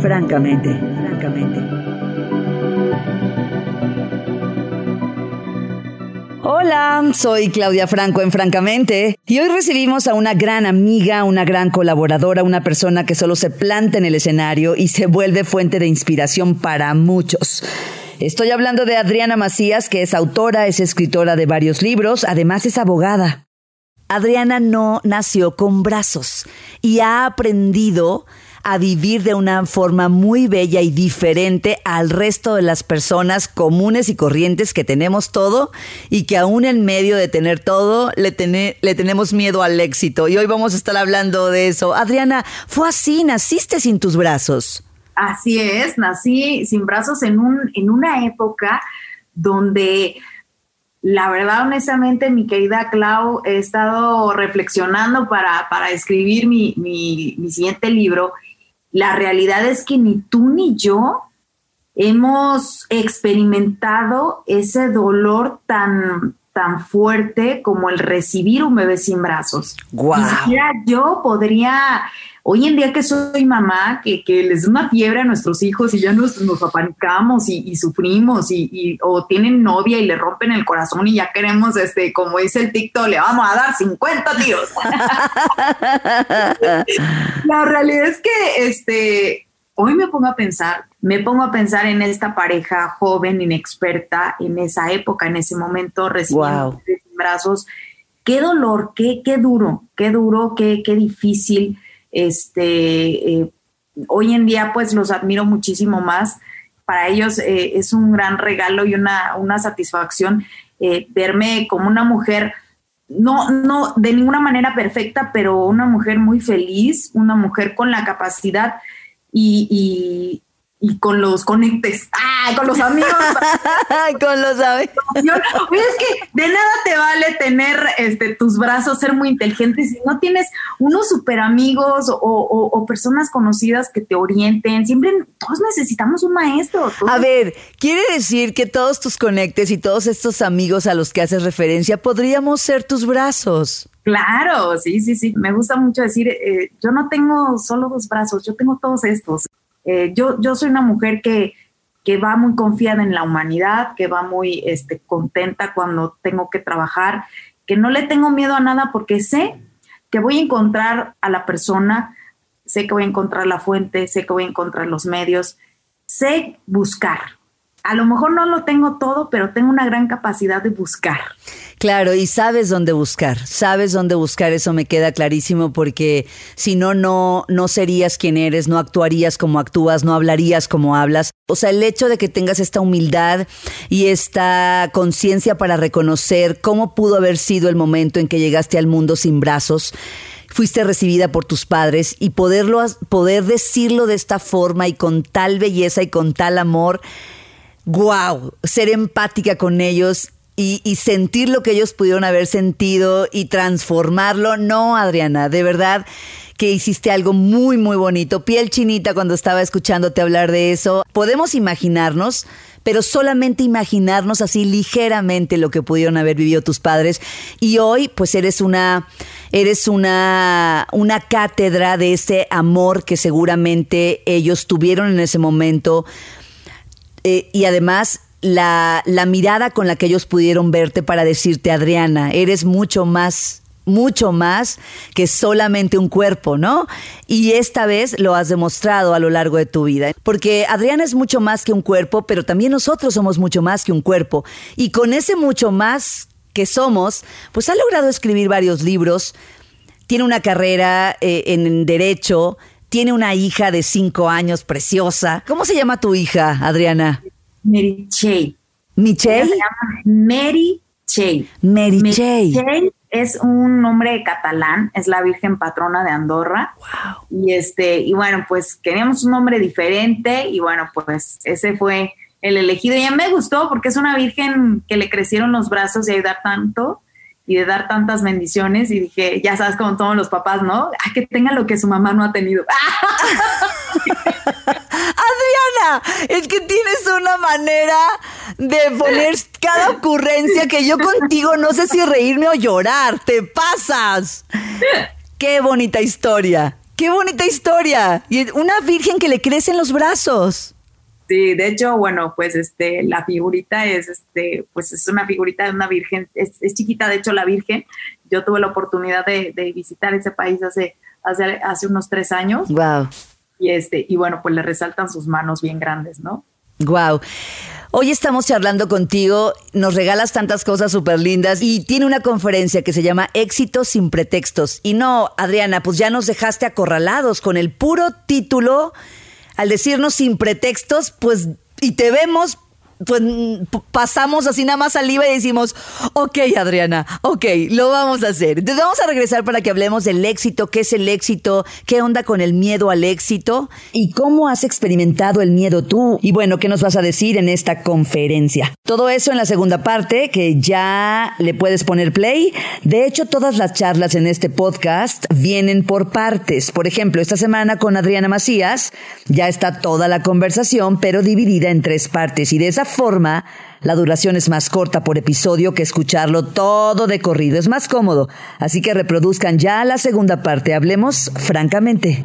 Francamente, francamente. Hola, soy Claudia Franco en Francamente y hoy recibimos a una gran amiga, una gran colaboradora, una persona que solo se planta en el escenario y se vuelve fuente de inspiración para muchos. Estoy hablando de Adriana Macías, que es autora, es escritora de varios libros, además es abogada. Adriana no nació con brazos y ha aprendido a vivir de una forma muy bella y diferente al resto de las personas comunes y corrientes que tenemos todo y que aún en medio de tener todo le, le tenemos miedo al éxito. Y hoy vamos a estar hablando de eso. Adriana, fue así, naciste sin tus brazos. Así es, nací sin brazos en, un, en una época donde la verdad, honestamente, mi querida Clau, he estado reflexionando para, para escribir mi, mi, mi, siguiente libro la realidad es que ni tú ni yo hemos experimentado ese dolor tan, tan fuerte como el recibir un bebé sin brazos. Wow. Ni siquiera yo podría Hoy en día que soy mamá, que, que les da una fiebre a nuestros hijos y ya nos, nos apanicamos y, sufrimos y, o tienen novia y le rompen el corazón y ya queremos, este, como dice el TikTok, le vamos a dar 50 tiros. La realidad es que este, hoy me pongo a pensar, me pongo a pensar en esta pareja joven, inexperta, en esa época, en ese momento, recibiendo wow. brazos. Qué dolor, qué, qué duro, qué duro, qué, qué difícil este, eh, hoy en día pues los admiro muchísimo más. Para ellos eh, es un gran regalo y una, una satisfacción eh, verme como una mujer, no, no de ninguna manera perfecta, pero una mujer muy feliz, una mujer con la capacidad y, y con los conectes, ¡ah! con los amigos. con los amigos. Oye, es que de nada te vale tener este, tus brazos, ser muy inteligente si no tienes unos super amigos o, o, personas conocidas que te orienten. Siempre todos necesitamos un maestro. A ver, quiere decir que todos tus conectes y todos estos amigos a los que haces referencia podríamos ser tus brazos. Claro, sí, sí, sí. Me gusta mucho decir, eh, yo no tengo solo dos brazos, yo tengo todos estos. Eh, yo, yo soy una mujer que, que va muy confiada en la humanidad, que va muy este, contenta cuando tengo que trabajar, que no le tengo miedo a nada porque sé que voy a encontrar a la persona, sé que voy a encontrar la fuente, sé que voy a encontrar los medios, sé buscar. A lo mejor no lo tengo todo, pero tengo una gran capacidad de buscar. Claro, y sabes dónde buscar, sabes dónde buscar, eso me queda clarísimo porque si no, no, no serías quien eres, no actuarías como actúas, no hablarías como hablas. O sea, el hecho de que tengas esta humildad y esta conciencia para reconocer cómo pudo haber sido el momento en que llegaste al mundo sin brazos, fuiste recibida por tus padres y poderlo, poder decirlo de esta forma y con tal belleza y con tal amor, wow, ser empática con ellos y, sentir lo que ellos pudieron haber sentido y transformarlo. No, Adriana, de verdad que hiciste algo muy, muy bonito. Piel chinita cuando estaba escuchándote hablar de eso. Podemos imaginarnos, pero solamente imaginarnos así ligeramente lo que pudieron haber vivido tus padres. Y hoy, pues eres una, eres una, una cátedra de ese amor que seguramente ellos tuvieron en ese momento. Eh, y además la, la mirada con la que ellos pudieron verte para decirte, Adriana, eres mucho más mucho más que solamente un cuerpo, ¿no? Y esta vez lo has demostrado a lo largo de tu vida. Porque Adriana es mucho más que un cuerpo, pero también nosotros somos mucho más que un cuerpo. Y con ese mucho más que somos, pues ha logrado escribir varios libros, tiene una carrera eh, en derecho, tiene una hija de cinco años preciosa. ¿Cómo se llama tu hija, Adriana? Mary Chey. ¿Michelle? Se llama Mary Chey. Mary, Chey. es un nombre catalán, es la Virgen patrona de Andorra. Wow. Y este, y bueno, pues queríamos un nombre diferente, y bueno, pues ese fue el elegido. Y a mí me gustó porque es una virgen que le crecieron los brazos y ayudar tanto y de dar tantas bendiciones. Y dije, ya sabes, como todos los papás, ¿no? Ay, que tenga lo que su mamá no ha tenido. Es que tienes una manera de poner cada ocurrencia que yo contigo no sé si reírme o llorar. Te pasas. Qué bonita historia. ¡Qué bonita historia! Y una virgen que le crece en los brazos. Sí, de hecho, bueno, pues este, la figurita es, este, pues es una figurita de una virgen, es, chiquita, de hecho, la virgen. Yo tuve la oportunidad de, visitar ese país hace, hace, hace unos tres años. Wow. Y este, y bueno, pues le resaltan sus manos bien grandes, ¿no? Wow. Hoy estamos charlando contigo, nos regalas tantas cosas súper lindas y tiene una conferencia que se llama Éxitos sin pretextos. Y no, Adriana, pues ya nos dejaste acorralados con el puro título. Al decirnos sin pretextos, pues, y te vemos pues pasamos así nada más saliva y decimos, ok Adriana, ok, lo vamos a hacer. Entonces vamos a regresar para que hablemos del éxito, qué es el éxito, qué onda con el miedo al éxito y cómo has experimentado el miedo tú. Y bueno, ¿qué nos vas a decir en esta conferencia? Todo eso en la segunda parte que ya le puedes poner play. De hecho, todas las charlas en este podcast vienen por partes. Por ejemplo, esta semana con Adriana Macías ya está toda la conversación, pero dividida en tres partes y de esa forma, la duración es más corta por episodio que escucharlo todo de corrido. Es más cómodo. Así que reproduzcan ya la segunda parte. Hablemos francamente.